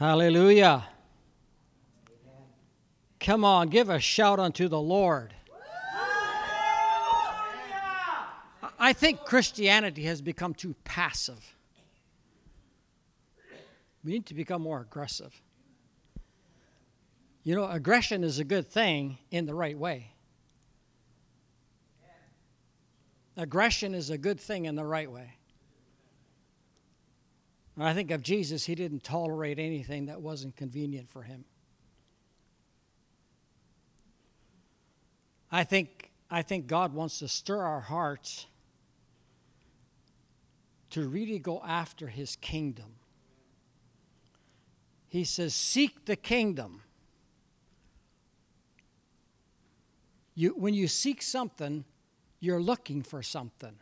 Hallelujah. Come on, give a shout unto the Lord. I think Christianity has become too passive. We need to become more aggressive. You know, aggression is a good thing in the right way. Aggression is a good thing in the right way. I think of Jesus, he didn't tolerate anything that wasn't convenient for him. I think, I think God wants to stir our hearts to really go after his kingdom. He says, Seek the kingdom. You, when you seek something, you're looking for something.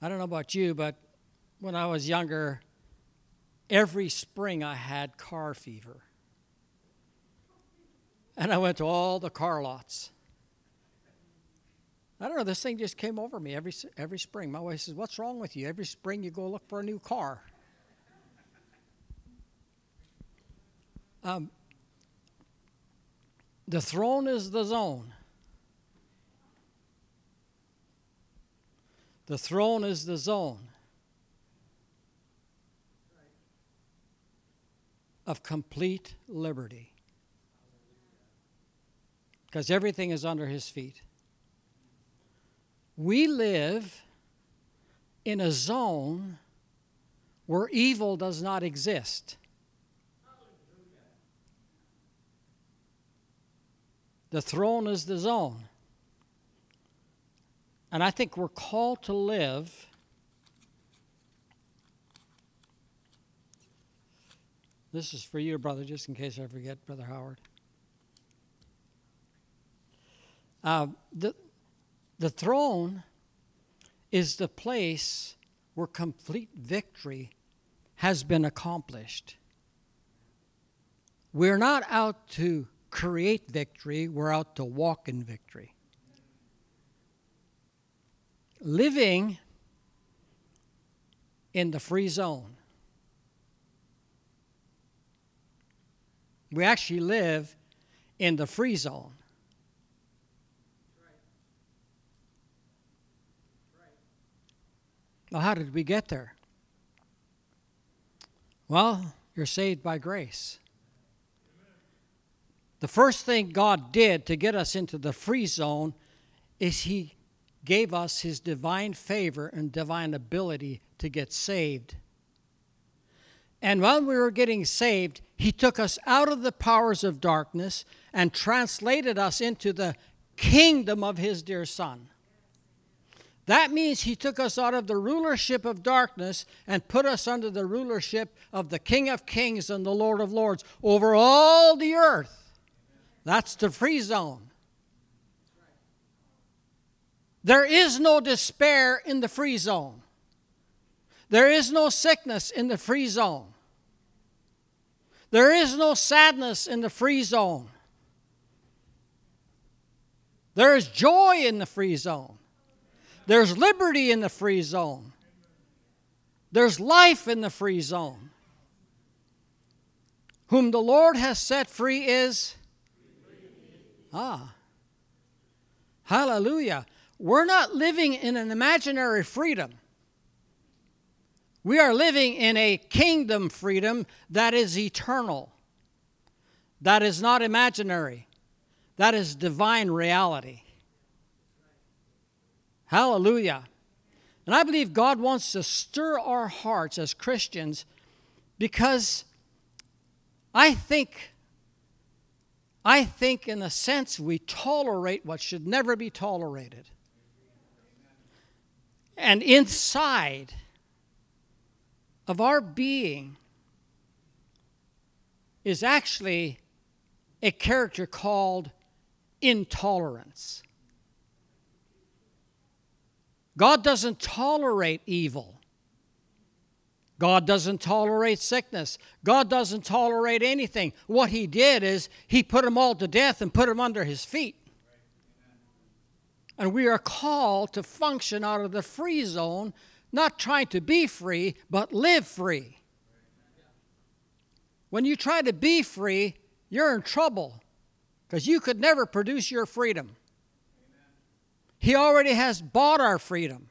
I don't know about you, but when I was younger, every spring I had car fever. And I went to all the car lots. I don't know, this thing just came over me every, every spring. My wife says, What's wrong with you? Every spring you go look for a new car. Um, the throne is the zone. The throne is the zone of complete liberty. Because everything is under his feet. We live in a zone where evil does not exist. The throne is the zone. And I think we're called to live This is for you, brother, just in case I forget, Brother Howard. Uh, the, the throne is the place where complete victory has been accomplished. We're not out to create victory, we're out to walk in victory. Living in the free zone. We actually live in the free zone. Well, how did we get there? Well, you're saved by grace. The first thing God did to get us into the free zone is He gave us His divine favor and divine ability to get saved. And when we were getting saved, he took us out of the powers of darkness and translated us into the kingdom of His dear Son. That means He took us out of the rulership of darkness and put us under the rulership of the King of Kings and the Lord of Lords over all the earth. That's the free zone. There is no despair in the free zone. There is no sickness in the free zone. There is no sadness in the free zone. There is joy in the free zone. There's liberty in the free zone. There's life in the free zone. Whom the Lord has set free is. Ah. Hallelujah. We're not living in an imaginary freedom. We are living in a kingdom freedom that is eternal, that is not imaginary, that is divine reality. Hallelujah. And I believe God wants to stir our hearts as Christians because I think I think in a sense we tolerate what should never be tolerated. And inside of our being is actually a character called intolerance. God doesn't tolerate evil. God doesn't tolerate sickness. God doesn't tolerate anything. What He did is He put them all to death and put them under His feet. And we are called to function out of the free zone not trying to be free, but live free. When you try to be free, you're in trouble because you could never produce your freedom. He already has bought our freedom.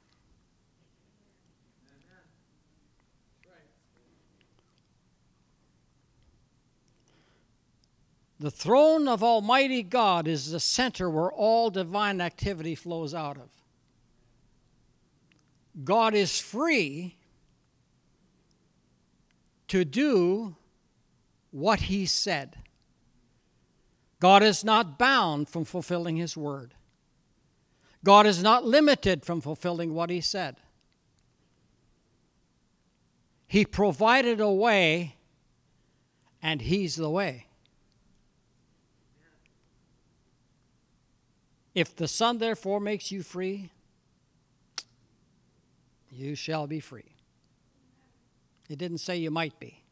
The throne of Almighty God is the center where all divine activity flows out of. God is free to do what He said. God is not bound from fulfilling His word. God is not limited from fulfilling what He said. He provided a way, and He's the way. If the Son therefore makes you free, you shall be free. It didn't say you might be.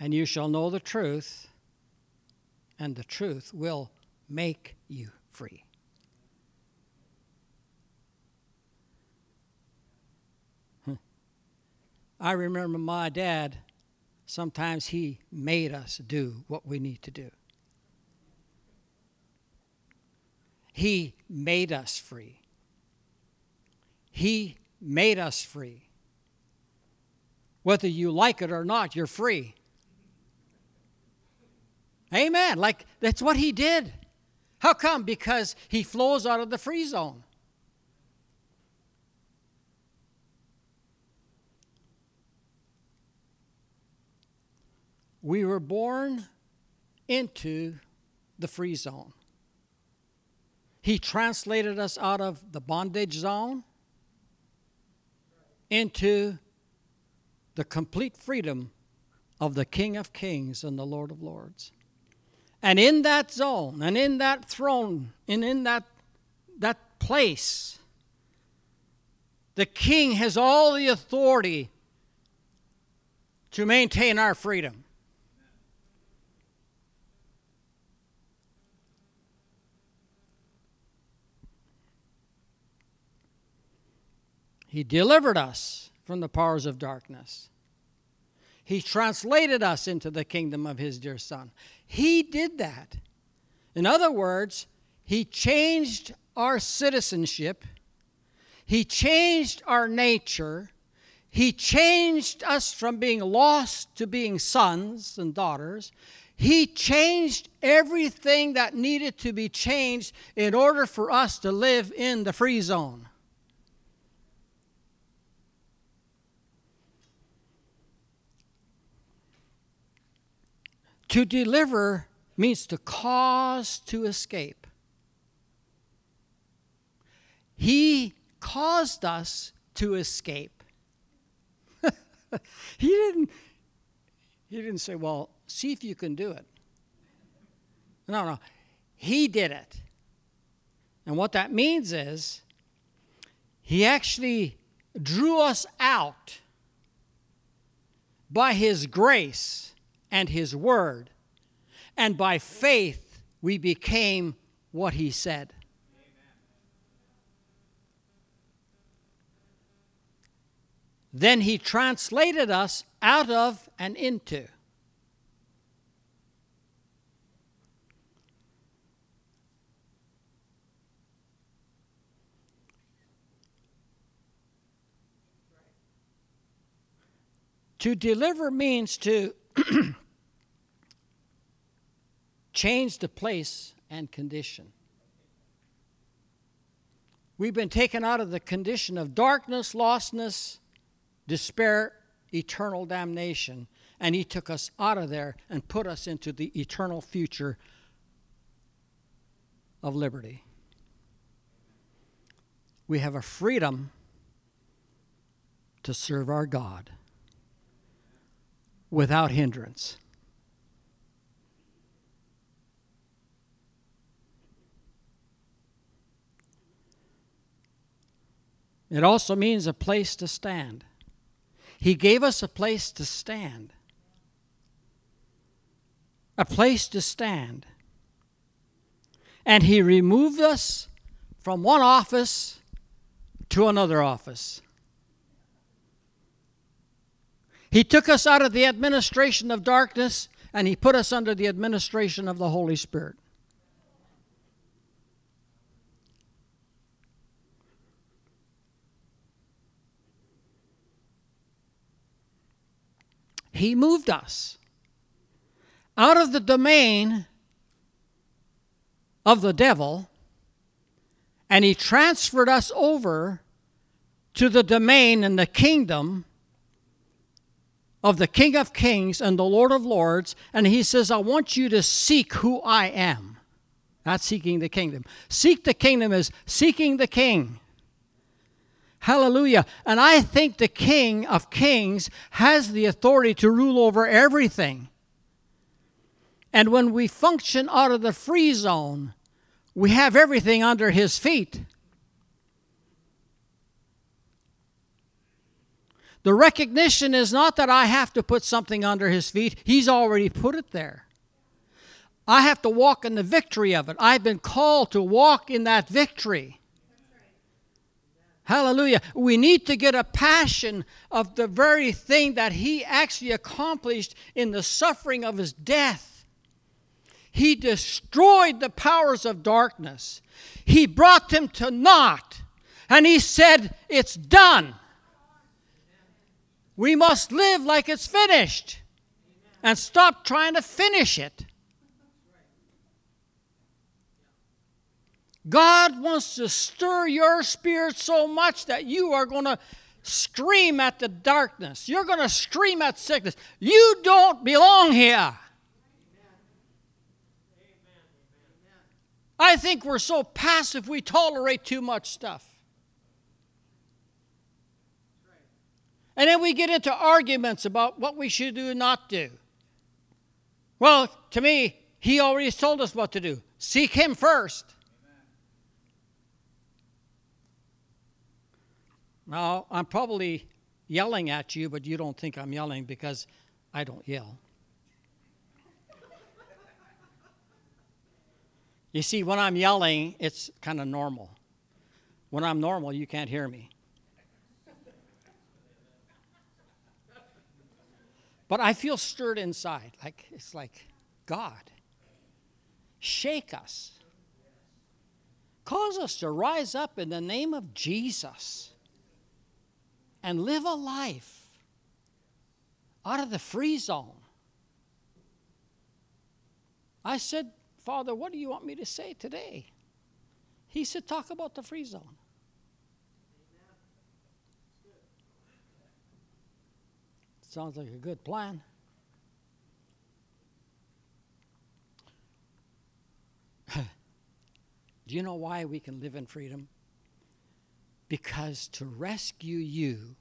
And you shall know the truth, and the truth will make you free. I remember my dad sometimes He made us do what we need to do. He made us free. He made us free. Whether you like it or not, you're free. Amen. Like, that's what He did. How come? Because He flows out of the free zone. We were born into the free zone. He translated us out of the bondage zone into the complete freedom of the King of Kings and the Lord of Lords. And in that zone, and in that throne, and in that, that place, the King has all the authority to maintain our freedom. He delivered us from the powers of darkness. He translated us into the kingdom of His dear Son. He did that. In other words, He changed our citizenship, He changed our nature, He changed us from being lost to being sons and daughters. He changed everything that needed to be changed in order for us to live in the free zone. To deliver means to cause to escape. He caused us to escape. he didn't he didn't say, "Well, see if you can do it." No, no. He did it. And what that means is he actually drew us out by his grace and His Word. And by faith, we became what He said. Then He translated us out of and into. To deliver means to change the place and condition. We've been taken out of the condition of darkness, lostness, despair, eternal damnation, and He took us out of there and put us into the eternal future of liberty. We have a freedom to serve our God without hindrance. It also means a place to stand. He gave us a place to stand. A place to stand. And He removed us from one office to another office. He took us out of the administration of darkness and He put us under the administration of the Holy Spirit. He moved us out of the domain of the devil and he transferred us over to the domain and the kingdom of the King of Kings and the Lord of Lords, and he says, I want you to seek who I am. Not seeking the kingdom. Seek the kingdom is seeking the king. Hallelujah. And I think the King of Kings has the authority to rule over everything. And when we function out of the free zone, we have everything under his feet. The recognition is not that I have to put something under his feet, he's already put it there. I have to walk in the victory of it. I've been called to walk in that victory. Hallelujah. We need to get a passion of the very thing that he actually accomplished in the suffering of his death. He destroyed the powers of darkness, he brought them to naught, and he said, It's done. We must live like it's finished and stop trying to finish it. God wants to stir your spirit so much that you are going to scream at the darkness. You're going to scream at sickness. You don't belong here. I think we're so passive we tolerate too much stuff. And then we get into arguments about what we should do and not do. Well, to me, he already told us what to do. Seek him first. Now, I'm probably yelling at you, but you don't think I'm yelling because I don't yell. you see, when I'm yelling, it's kind of normal. When I'm normal, you can't hear me. But I feel stirred inside. Like it's like, God, shake us. Cause us to rise up in the name of Jesus and live a life out of the free zone. I said, Father, what do you want me to say today? He said, Talk about the free zone. Sounds like a good plan. Do you know why we can live in freedom? Because to rescue you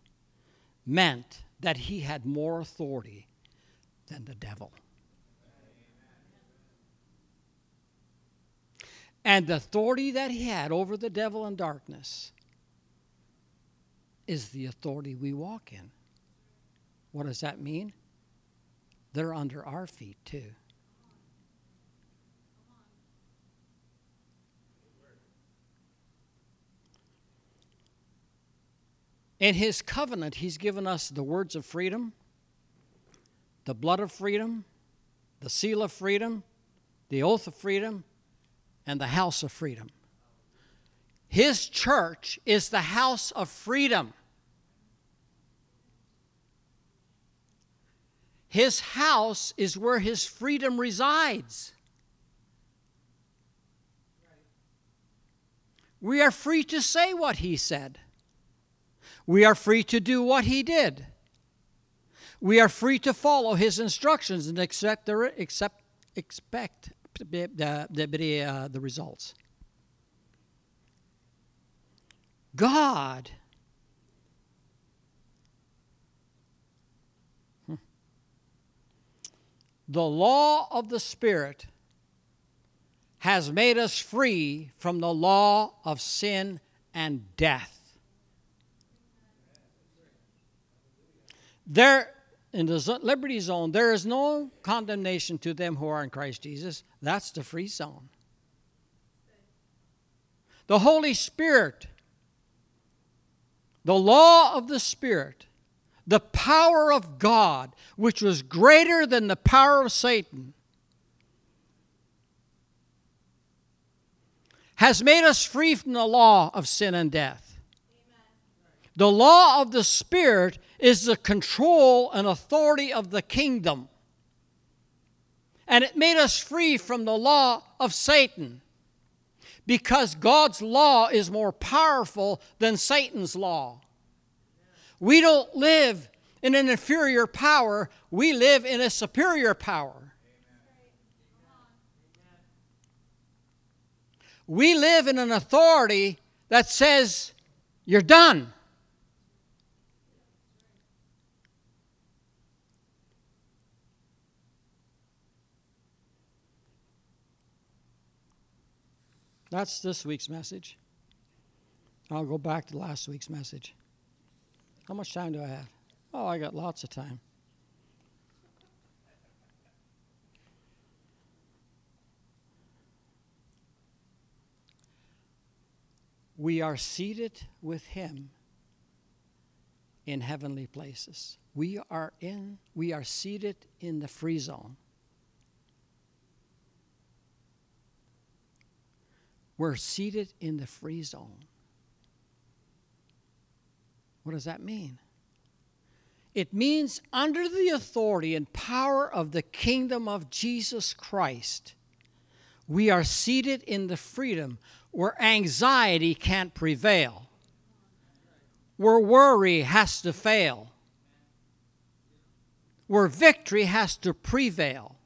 meant that he had more authority than the devil. And the authority that he had over the devil and darkness is the authority we walk in. What does that mean? They're under our feet too. In his covenant, he's given us the words of freedom, the blood of freedom, the seal of freedom, the oath of freedom, and the house of freedom. His church is the house of freedom. His house is where his freedom resides. We are free to say what he said. We are free to do what he did. We are free to follow his instructions and accept the, accept, expect the, the, uh, the results. God The law of the Spirit has made us free from the law of sin and death. There, in the liberty zone, there is no condemnation to them who are in Christ Jesus. That's the free zone. The Holy Spirit, the law of the Spirit, the power of God, which was greater than the power of Satan, has made us free from the law of sin and death. The law of the Spirit is the control and authority of the kingdom. And it made us free from the law of Satan because God's law is more powerful than Satan's law. We don't live in an inferior power, we live in a superior power. We live in an authority that says, You're done. That's this week's message. I'll go back to last week's message. How much time do I have? Oh, I got lots of time. We are seated with him in heavenly places. We are in we are seated in the free zone. We're seated in the free zone. What does that mean? It means under the authority and power of the kingdom of Jesus Christ, we are seated in the freedom where anxiety can't prevail, where worry has to fail, where victory has to prevail,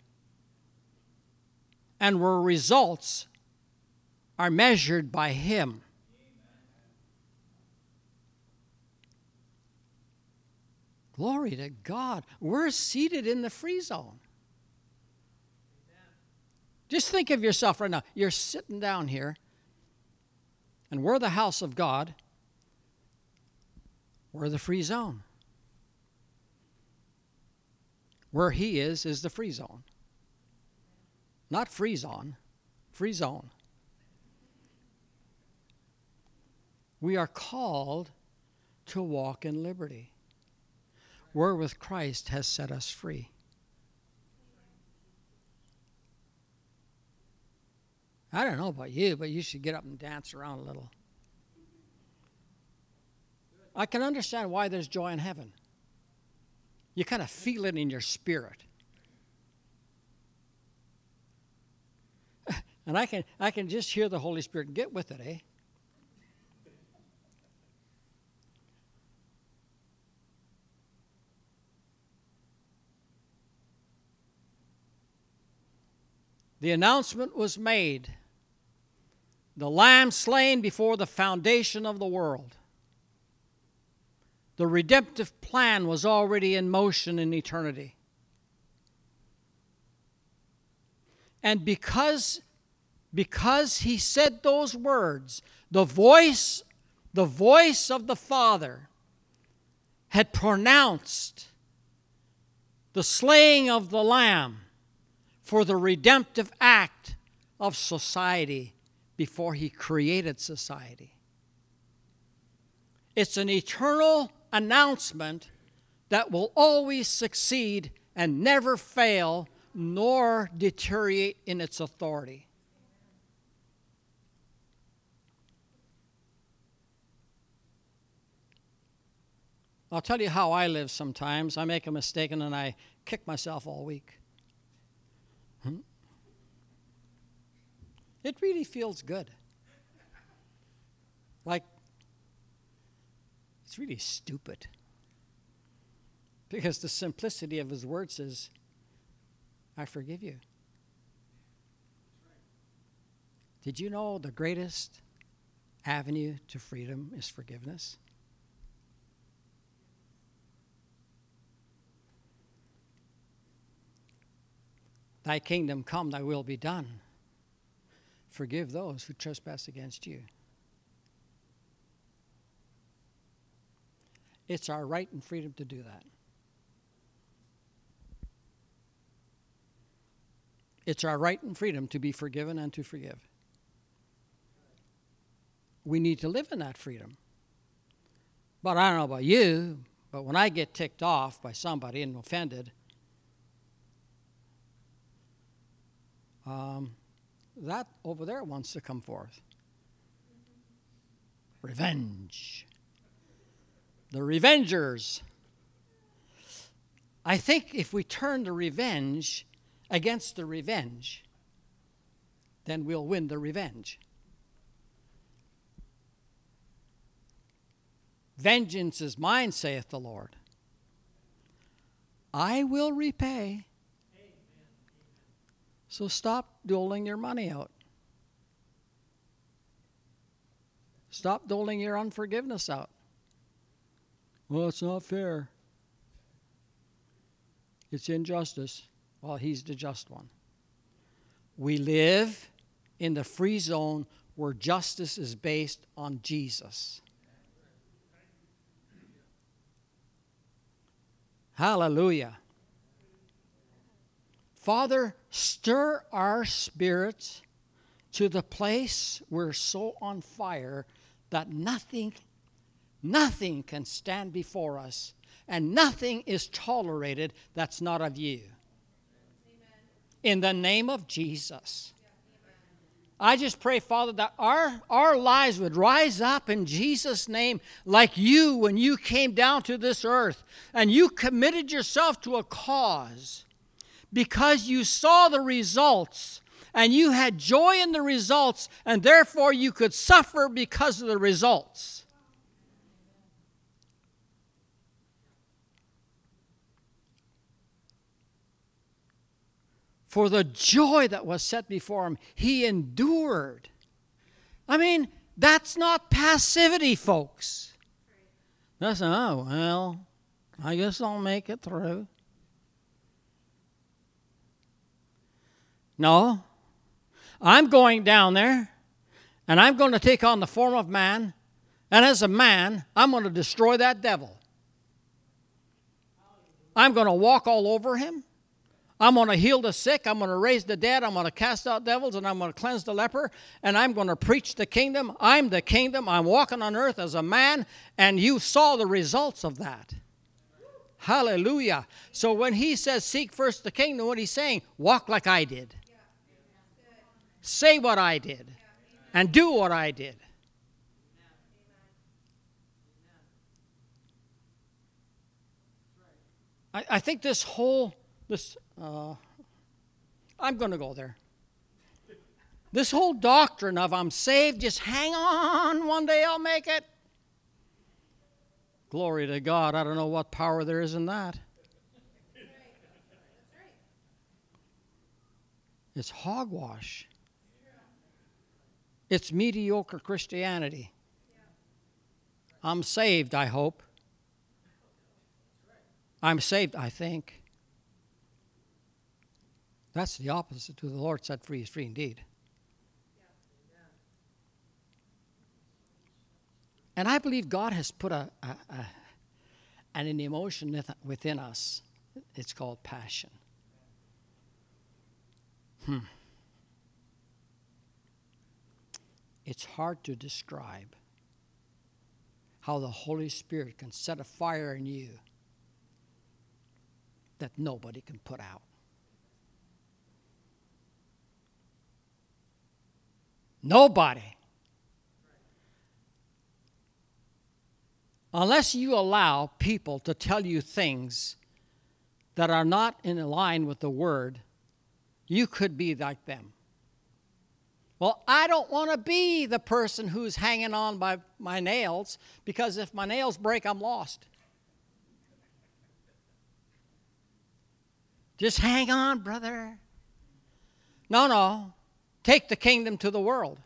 and where results are measured by Him. Glory to God. We're seated in the free zone. Just think of yourself right now. You're sitting down here, and we're the house of God. We're the free zone. Where He is, is the free zone. Not free zone, free zone. We are called to walk in liberty, wherewith Christ has set us free. I don't know about you, but you should get up and dance around a little. I can understand why there's joy in heaven. You kind of feel it in your spirit. And I can, I can just hear the Holy Spirit. Get with it, eh? The announcement was made the Lamb slain before the foundation of the world. The redemptive plan was already in motion in eternity. And because, because he said those words, the voice, the voice of the Father had pronounced the slaying of the Lamb for the redemptive act of society before he created society. It's an eternal announcement that will always succeed and never fail nor deteriorate in its authority. I'll tell you how I live sometimes. I make a mistake and then I kick myself all week. It really feels good. Like, it's really stupid. Because the simplicity of his words is, I forgive you. Did you know the greatest avenue to freedom is forgiveness? Thy kingdom come, thy will be done. Forgive those who trespass against you. It's our right and freedom to do that. It's our right and freedom to be forgiven and to forgive. We need to live in that freedom. But I don't know about you, But when I get ticked off by somebody and offended, um, that over there wants to come forth. Revenge. The revengers. I think if we turn the revenge against the revenge, then we'll win the revenge. Vengeance is mine, saith the Lord. I will repay. So stop doling your money out. Stop doling your unforgiveness out. Well, it's not fair. It's injustice. Well, he's the just one. We live in the free zone where justice is based on Jesus. Hallelujah. Father, stir our spirits to the place we're so on fire that nothing, nothing can stand before us and nothing is tolerated that's not of you. In the name of Jesus. I just pray, Father, that our, our lives would rise up in Jesus' name like you when you came down to this earth and you committed yourself to a cause because you saw the results and you had joy in the results, and therefore you could suffer because of the results. For the joy that was set before him, he endured. I mean, that's not passivity, folks. That's, oh, well, I guess I'll make it through. No. I'm going down there and I'm going to take on the form of man. And as a man, I'm going to destroy that devil. I'm going to walk all over him. I'm going to heal the sick. I'm going to raise the dead. I'm going to cast out devils and I'm going to cleanse the leper. And I'm going to preach the kingdom. I'm the kingdom. I'm walking on earth as a man. And you saw the results of that. Hallelujah. So when he says, Seek first the kingdom, what he's saying, walk like I did say what I did and do what I did. I, I think this whole this uh, I'm going to go there. This whole doctrine of I'm saved, just hang on, one day I'll make it. Glory to God. I don't know what power there is in that. It's hogwash. It's mediocre Christianity. I'm saved, I hope. I'm saved, I think. That's the opposite to the Lord set free is free indeed. And I believe God has put a, a, a, an emotion within us. It's called passion. Hmm. It's hard to describe how the Holy Spirit can set a fire in you that nobody can put out. Nobody. Unless you allow people to tell you things that are not in line with the Word, you could be like them. Well, I don't want to be the person who's hanging on by my nails because if my nails break, I'm lost. Just hang on, brother. No, no. Take the kingdom to the world.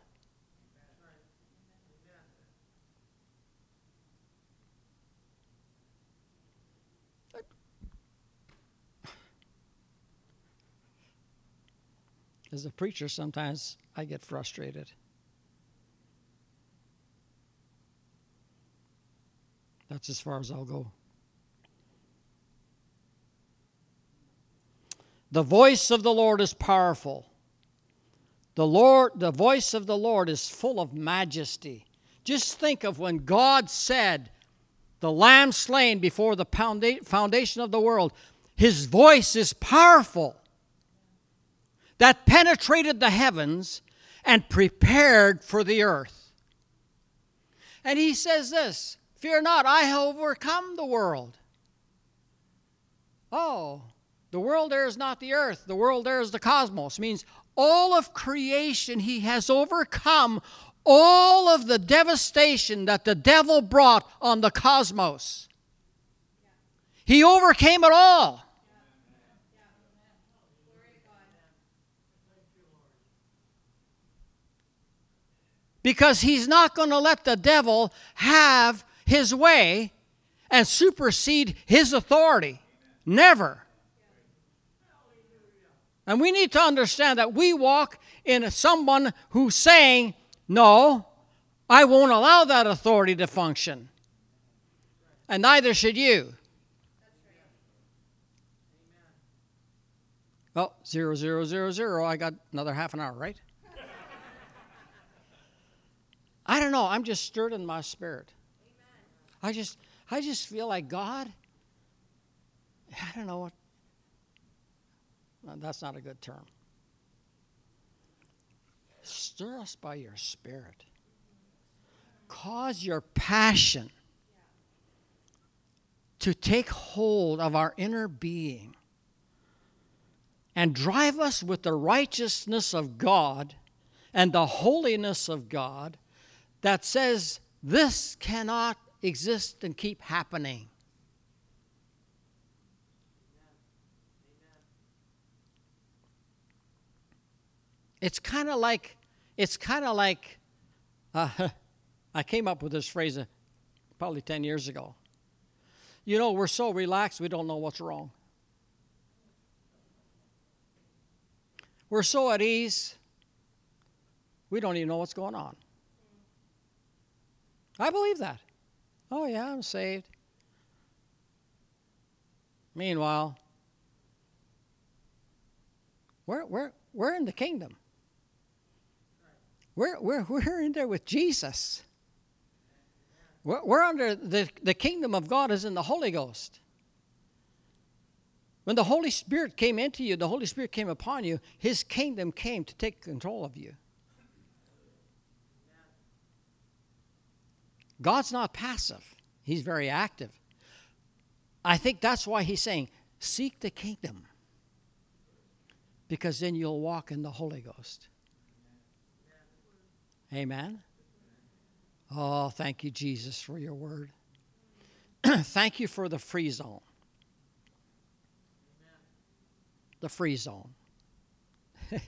As a preacher, sometimes I get frustrated. That's as far as I'll go. The voice of the Lord is powerful. The Lord, the voice of the Lord is full of majesty. Just think of when God said, the lamb slain before the foundation of the world. His voice is powerful, that penetrated the heavens and prepared for the earth. And he says this Fear not, I have overcome the world. Oh, the world there is not the earth, the world there is the cosmos. Means all of creation he has overcome all of the devastation that the devil brought on the cosmos. He overcame it all. Because he's not going to let the devil have his way and supersede his authority. Never. And we need to understand that we walk in someone who's saying, No, I won't allow that authority to function. And neither should you. Well, zero, zero, zero, zero. I got another half an hour, right? I don't know. I'm just stirred in my spirit. I just, I just feel like God. I don't know what. That's not a good term. Stir us by your spirit. Cause your passion to take hold of our inner being and drive us with the righteousness of God and the holiness of God that says this cannot exist and keep happening. It's kind of like, it's kind of like, uh, I came up with this phrase uh, probably 10 years ago. You know, we're so relaxed, we don't know what's wrong. We're so at ease, we don't even know what's going on. I believe that. Oh, yeah, I'm saved. Meanwhile, we're, we're, we're in the kingdom. We're, we're, we're in there with Jesus. We're, we're under the, the kingdom of God is in the Holy Ghost. When the Holy Spirit came into you, the Holy Spirit came upon you, His kingdom came to take control of you. God's not passive, He's very active. I think that's why He's saying, Seek the kingdom, because then you'll walk in the Holy Ghost. Amen. Oh, thank you, Jesus, for your word. thank you for the free zone. The free zone.